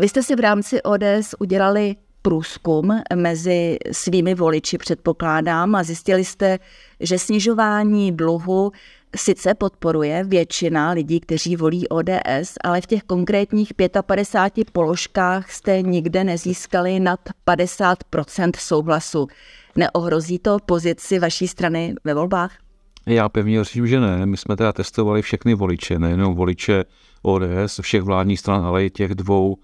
Vy jste si v rámci ODS udělali průzkum mezi svými voliči, předpokládám, a zjistili jste, že snižování dluhu sice podporuje většina lidí, kteří volí ODS, ale v těch konkrétních 55 položkách jste nikde nezískali nad 50% souhlasu. Neohrozí to pozici vaší strany ve volbách? Já pevně věřím, že ne. My jsme teda testovali všechny voliče, nejenom voliče ODS, všech vládních stran, ale i těch dvou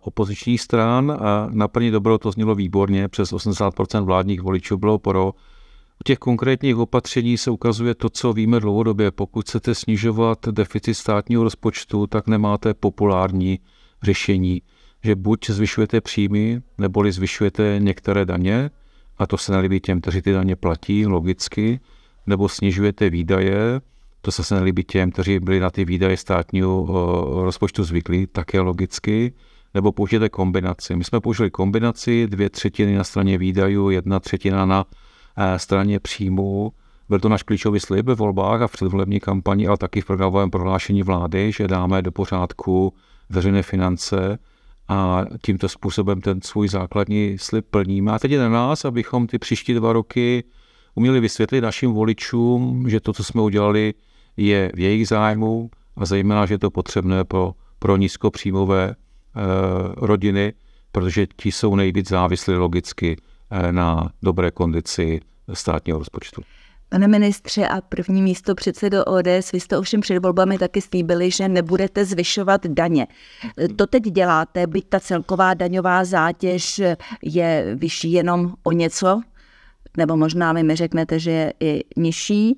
opozičních stran a na první dobro to znělo výborně, přes 80% vládních voličů bylo pro. U těch konkrétních opatření se ukazuje to, co víme dlouhodobě. Pokud chcete snižovat deficit státního rozpočtu, tak nemáte populární řešení, že buď zvyšujete příjmy, neboli zvyšujete některé daně, a to se nelíbí těm, kteří ty daně platí, logicky, nebo snižujete výdaje, to se nelíbí těm, kteří byli na ty výdaje státního rozpočtu zvyklí, také logicky, nebo použijete kombinaci. My jsme použili kombinaci, dvě třetiny na straně výdajů, jedna třetina na e, straně příjmů. Byl to náš klíčový slib ve volbách a v předvolební kampani, ale taky v programovém prohlášení vlády, že dáme do pořádku veřejné finance a tímto způsobem ten svůj základní slib plníme. A teď je na nás, abychom ty příští dva roky uměli vysvětlit našim voličům, že to, co jsme udělali, je v jejich zájmu a zejména, že je to potřebné pro, pro nízkopříjmové rodiny, protože ti jsou nejvíc závislí logicky e, na dobré kondici státního rozpočtu. Pane ministře a první místo předsedo ODS, vy jste ovšem před volbami taky slíbili, že nebudete zvyšovat daně. To teď děláte, byť ta celková daňová zátěž je vyšší jenom o něco, nebo možná vy mi řeknete, že je i nižší,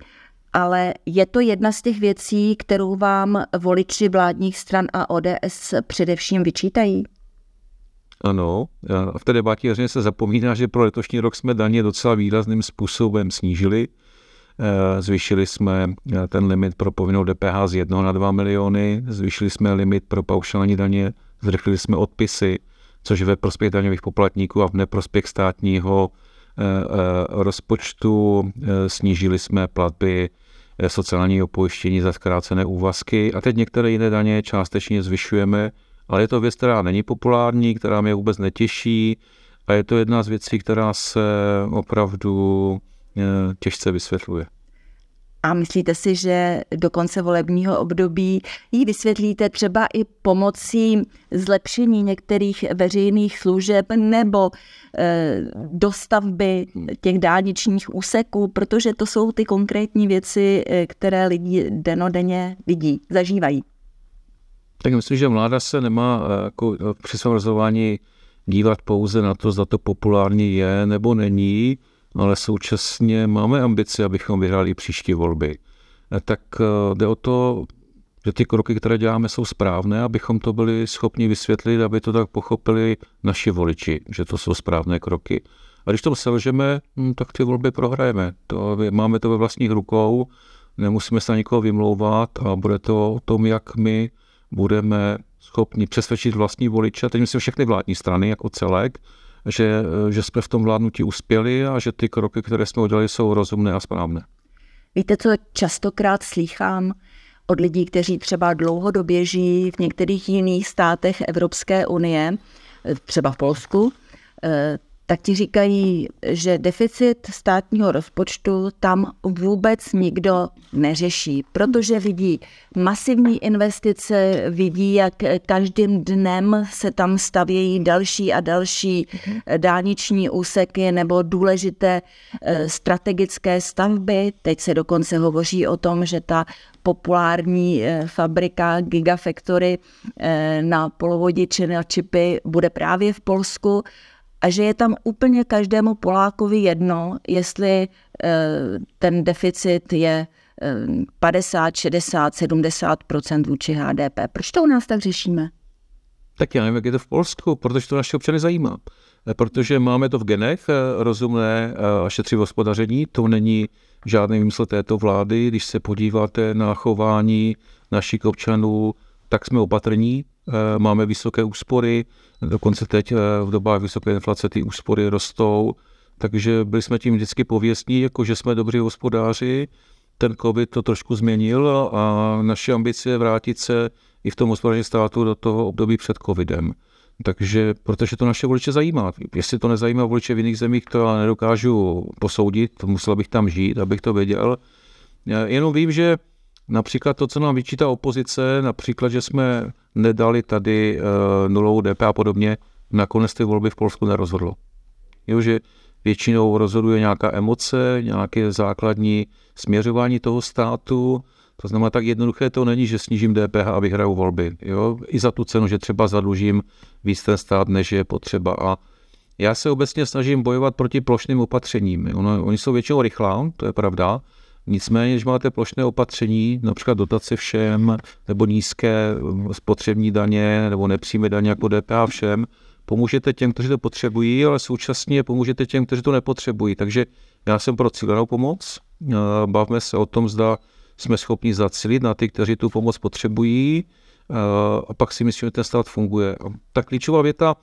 ale je to jedna z těch věcí, kterou vám voliči vládních stran a ODS především vyčítají? Ano, v té debatě se zapomíná, že pro letošní rok jsme daně docela výrazným způsobem snížili. Eh, zvýšili jsme eh, ten limit pro povinnou DPH z 1 na 2 miliony, zvýšili jsme limit pro paušální daně, zrychlili jsme odpisy, což je ve prospěch daňových poplatníků a v neprospěch státního Eh, rozpočtu, snížili jsme platby sociálního pojištění za zkrácené úvazky a teď některé jiné daně částečně zvyšujeme, ale je to věc, která není populární, která mě vůbec netěší a je to jedna z věcí, která se opravdu těžce vysvětluje. A myslíte si, že do konce volebního období ji vysvětlíte třeba i pomocí zlepšení některých veřejných služeb nebo e, dostavby těch dálničních úseků, protože to jsou ty konkrétní věci, eh, které lidi denodenně vidí, zažívají. Tak myslím, že vláda se nemá eh, jako při svém rozhodování dívat pouze na to, zda to populární je nebo není, ale současně máme ambici, abychom vyhráli příští volby. Eh, tak eh, jde o to, že ty kroky, které děláme, jsou správné, abychom to byli schopni vysvětlit, aby to tak pochopili naši voliči, že to jsou správné kroky. A když to selžeme, hm, tak ty volby prohrajeme. To, máme to ve vlastních rukou, nemusíme se na nikoho vymlouvat a bude to o tom, jak my budeme schopni přesvědčit vlastní voliče, teď myslím všechny vládní strany jako celek, že, že jsme v tom vládnutí uspěli a že ty kroky, které jsme udělali, jsou rozumné a správné. Víte, co častokrát slýchám od lidí, kteří třeba dlouhodobě žijí v některých jiných státech Evropské unie, třeba v Polsku, eh, tak ti říkají, že deficit státního rozpočtu tam vůbec nikdo neřeší, protože vidí masivní investice, vidí, jak každým dnem se tam stavějí další a další dálniční úseky nebo důležité eh, strategické stavby. Teď se dokonce hovoří o tom, že ta populární eh, fabrika Gigafactory eh, na polovodiče na čipy bude právě v Polsku a že je tam úplně každému Polákovi jedno, jestli eh, ten deficit je 50, 60, 70% vůči HDP. Proč to u nás tak řešíme? Tak já nevím, jak je to v Polsku, protože to naše občany zajímá. Eh, protože máme to v genech, eh, rozumné a šetřivé hospodaření, to není žádný výmysl této vlády. Když se podíváte na chování našich občanů, tak jsme opatrní, máme vysoké úspory, dokonce teď v dobách vysoké inflace ty úspory rostou, takže byli jsme tím vždycky pověstní, jako že jsme dobří hospodáři. Ten covid to trošku změnil a naše ambice je vrátit se i v tom hospodaření státu do toho období před covidem. Takže, protože to naše voliče zajímá. Jestli to nezajímá voliče v jiných zemích, to já nedokážu posoudit, musel bych tam žít, abych to věděl. Jenom vím, že například to, co nám vyčítá opozice, například, že jsme nedali tady uh, nulovou DP a podobně, nakonec ty volby v Polsku nerozhodlo. Jo, že většinou rozhoduje nějaká emoce, nějaké základní směřování toho státu, to znamená, tak jednoduché to není, že snížím DPH a vyhraju volby. Jo? I za tu cenu, že třeba zadlužím víc ten stát, než je potřeba. A já se obecně snažím bojovat proti plošným opatřením. Ono, oni jsou většinou rychlá, to je pravda. Nicméně, když máte plošné opatření, například dotace všem, nebo nízké spotřební daně, nebo nepřímé daně jako DPH všem, pomůžete těm, kteří to potřebují, ale současně pomůžete těm, kteří to nepotřebují. Takže já jsem pro cílenou pomoc. Bavme se o tom, zda jsme schopni zacilit na ty, kteří tu pomoc potřebují eh, a pak si myslím, že ten stát funguje. Ta klíčová věta,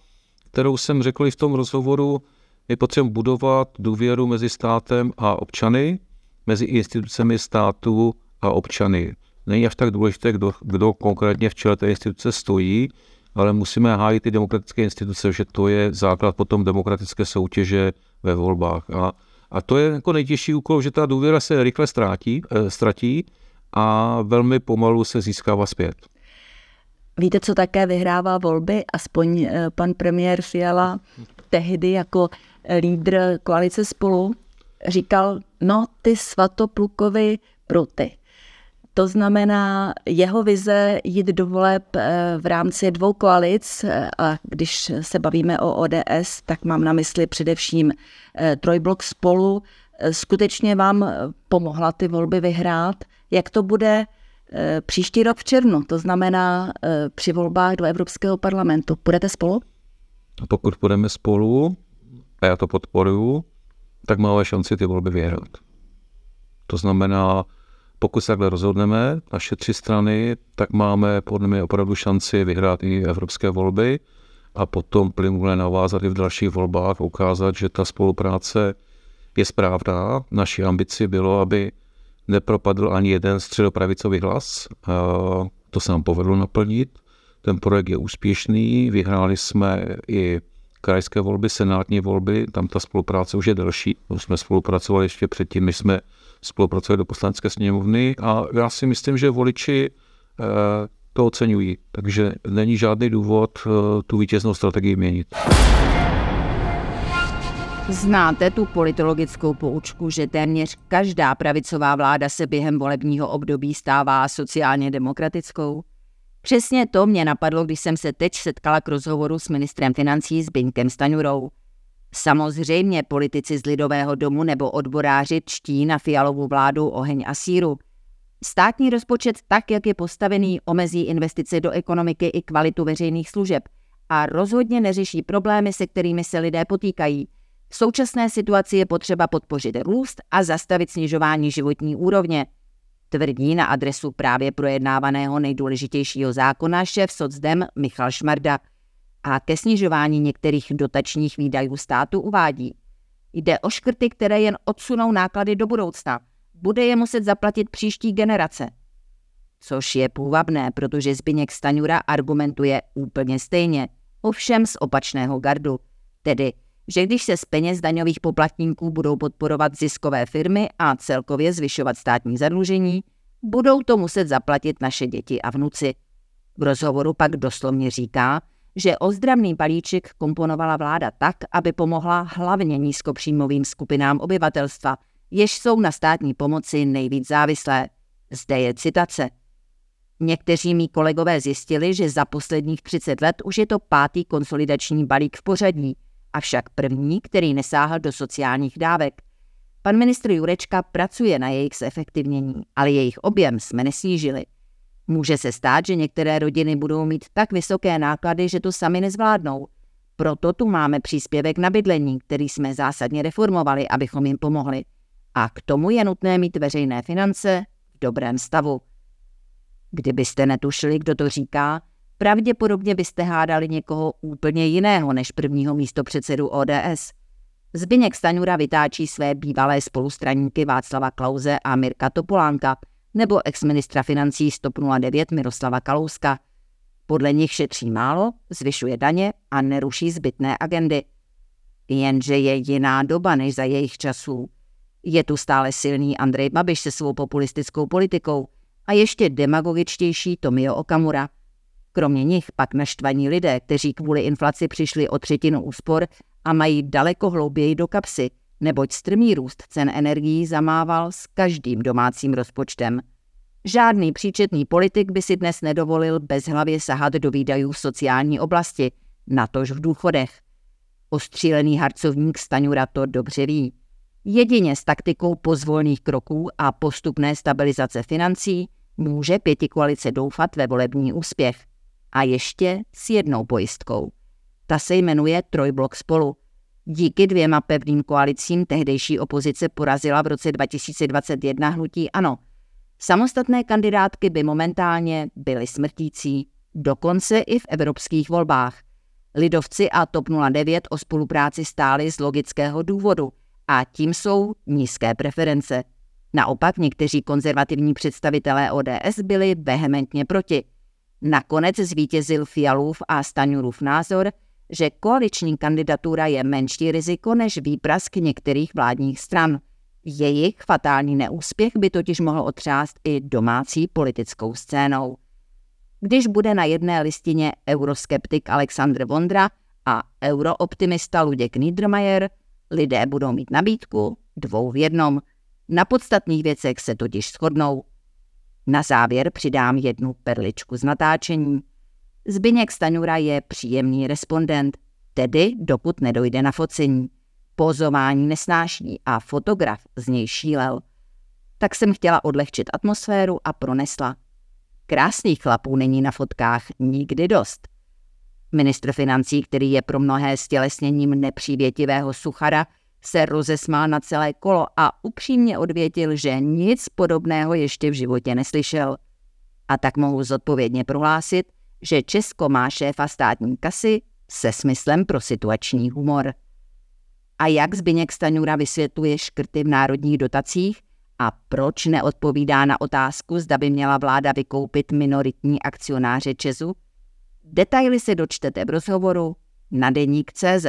kterou jsem řekl i v tom rozhovoru, je potřeba budovat důvěru mezi státem a občany, mezi institucemi státu a občany. Není až tak důležité, kdo, kdo konkrétně v čele té instituce stojí, ale musíme hájit ty demokratické instituce, že to je základ potom demokratické soutěže ve volbách. A a to je jako nejtěžší úkol, že ta důvěra se rychle ztrátí, eh, ztratí a velmi pomalu se získává zpět. Víte, co také vyhrává volby? Aspoň eh, pan premiér Fiala tehdy jako lídr koalice spolu říkal, no ty svatoplukovi pruty. To znamená jeho vize jít do voleb eh, v rámci dvou koalic eh, a když se bavíme o ODS, tak mám na mysli především eh, trojblok spolu. Skutečně vám pomohla ty volby vyhrát. Jak to bude příští rok v červnu, to znamená při volbách do Evropského parlamentu? Budete spolu? Pokud budeme spolu, a já to podporuju, tak máme šanci ty volby vyhrát. To znamená, pokud se takhle rozhodneme, naše tři strany, tak máme podle mě opravdu šanci vyhrát i evropské volby a potom plynule navázat i v dalších volbách, ukázat, že ta spolupráce je správná. Naší ambici bylo, aby nepropadl ani jeden středopravicový hlas. To se nám povedlo naplnit. Ten projekt je úspěšný, vyhráli jsme i krajské volby, senátní volby, tam ta spolupráce už je delší. Už jsme spolupracovali ještě předtím, než jsme spolupracuje do poslanecké sněmovny a já si myslím, že voliči eh, to oceňují, takže není žádný důvod eh, tu vítěznou strategii měnit. Znáte tu politologickou poučku, že téměř každá pravicová vláda se během volebního období stává sociálně demokratickou? Přesně to mě napadlo, když jsem se teď setkala k rozhovoru s ministrem financí Zbyňkem Staňurou. Samozřejmě politici z Lidového domu nebo odboráři čtí na fialovou vládu oheň a síru. Státní rozpočet tak, jak je postavený, omezí investice do ekonomiky i kvalitu veřejných služeb a rozhodně neřeší problémy, se kterými se lidé potýkají. V současné situaci je potřeba podpořit růst a zastavit snižování životní úrovně. Tvrdí na adresu právě projednávaného nejdůležitějšího zákona šéf socdem Michal Šmarda – a ke snižování některých dotačních výdajů státu uvádí. Jde o škrty, které jen odsunou náklady do budoucna. Bude je muset zaplatit příští generace. Což je půvabné, protože Zbyněk Staňura argumentuje úplně stejně, ovšem z opačného gardu. Tedy, že když se z peněz daňových poplatníků budou podporovat ziskové firmy a celkově zvyšovat státní zadlužení, budou to muset zaplatit naše děti a vnuci. V rozhovoru pak doslovně říká, že ozdravný balíček komponovala vláda tak, aby pomohla hlavně nízkopříjmovým skupinám obyvatelstva, jež jsou na státní pomoci nejvíc závislé. Zde je citace. Někteří mý kolegové zjistili, že za posledních 30 let už je to pátý konsolidační balík v pořadí, avšak první, který nesáhl do sociálních dávek. Pan ministr Jurečka pracuje na jejich zefektivnění, ale jejich objem jsme nesnížili. Může se stát, že některé rodiny budou mít tak vysoké náklady, že to sami nezvládnou. Proto tu máme příspěvek na bydlení, který jsme zásadně reformovali, abychom jim pomohli. A k tomu je nutné mít veřejné finance v dobrém stavu. Kdybyste netušili, kdo to říká, pravděpodobně byste hádali někoho úplně jiného než prvního místo předsedu ODS. Zbyněk Staňura vytáčí své bývalé spolustraníky Václava Klauze a Mirka Topolánka nebo exministra financí 109 Miroslava Kalouska. Podle nich šetří málo, zvyšuje daně a neruší zbytné agendy. Jenže je jiná doba než za jejich časů. Je tu stále silný Andrej Babiš se svou populistickou politikou a ještě demagogičtější Tomio Okamura. Kromě nich pak naštvaní lidé, kteří kvůli inflaci přišli o třetinu úspor a mají daleko hlouběji do kapsy, neboť strmý růst cen energií zamával s každým domácím rozpočtem. Žádný příčetný politik by si dnes nedovolil bezhlavě sahat do výdajů v sociální oblasti, natož v důchodech. Ostřílený harcovník Staňura to dobře ví. Jedině s taktikou pozvolných kroků a postupné stabilizace financí může pětikoalice doufat ve volební úspěch. A ještě s jednou pojistkou. Ta se jmenuje Trojblok spolu. Díky dvěma pevným koalicím tehdejší opozice porazila v roce 2021 hnutí ANO. Samostatné kandidátky by momentálně byly smrtící, dokonce i v evropských volbách. Lidovci a TOP 09 o spolupráci stáli z logického důvodu – a tím jsou nízké preference. Naopak někteří konzervativní představitelé ODS byli vehementně proti. Nakonec zvítězil Fialův a Staňurův názor, že koaliční kandidatura je menší riziko než výprask některých vládních stran. Jejich fatální neúspěch by totiž mohl otřást i domácí politickou scénou. Když bude na jedné listině euroskeptik Alexandr Vondra a eurooptimista Luděk Niedermayer, Lidé budou mít nabídku dvou v jednom. Na podstatných věcech se totiž shodnou. Na závěr přidám jednu perličku z natáčení. Zbyněk Staňura je příjemný respondent, tedy dokud nedojde na focení. Pozování nesnáší a fotograf z něj šílel. Tak jsem chtěla odlehčit atmosféru a pronesla. Krásných chlapů není na fotkách nikdy dost. Ministr financí, který je pro mnohé stělesněním nepřívětivého suchara, se rozesmál na celé kolo a upřímně odvětil, že nic podobného ještě v životě neslyšel. A tak mohu zodpovědně prohlásit, že Česko má šéfa státní kasy se smyslem pro situační humor. A jak Zbyněk Staňura vysvětluje škrty v národních dotacích a proč neodpovídá na otázku, zda by měla vláda vykoupit minoritní akcionáře Česu? Detaily si dočtete v rozhovoru na deník CZ.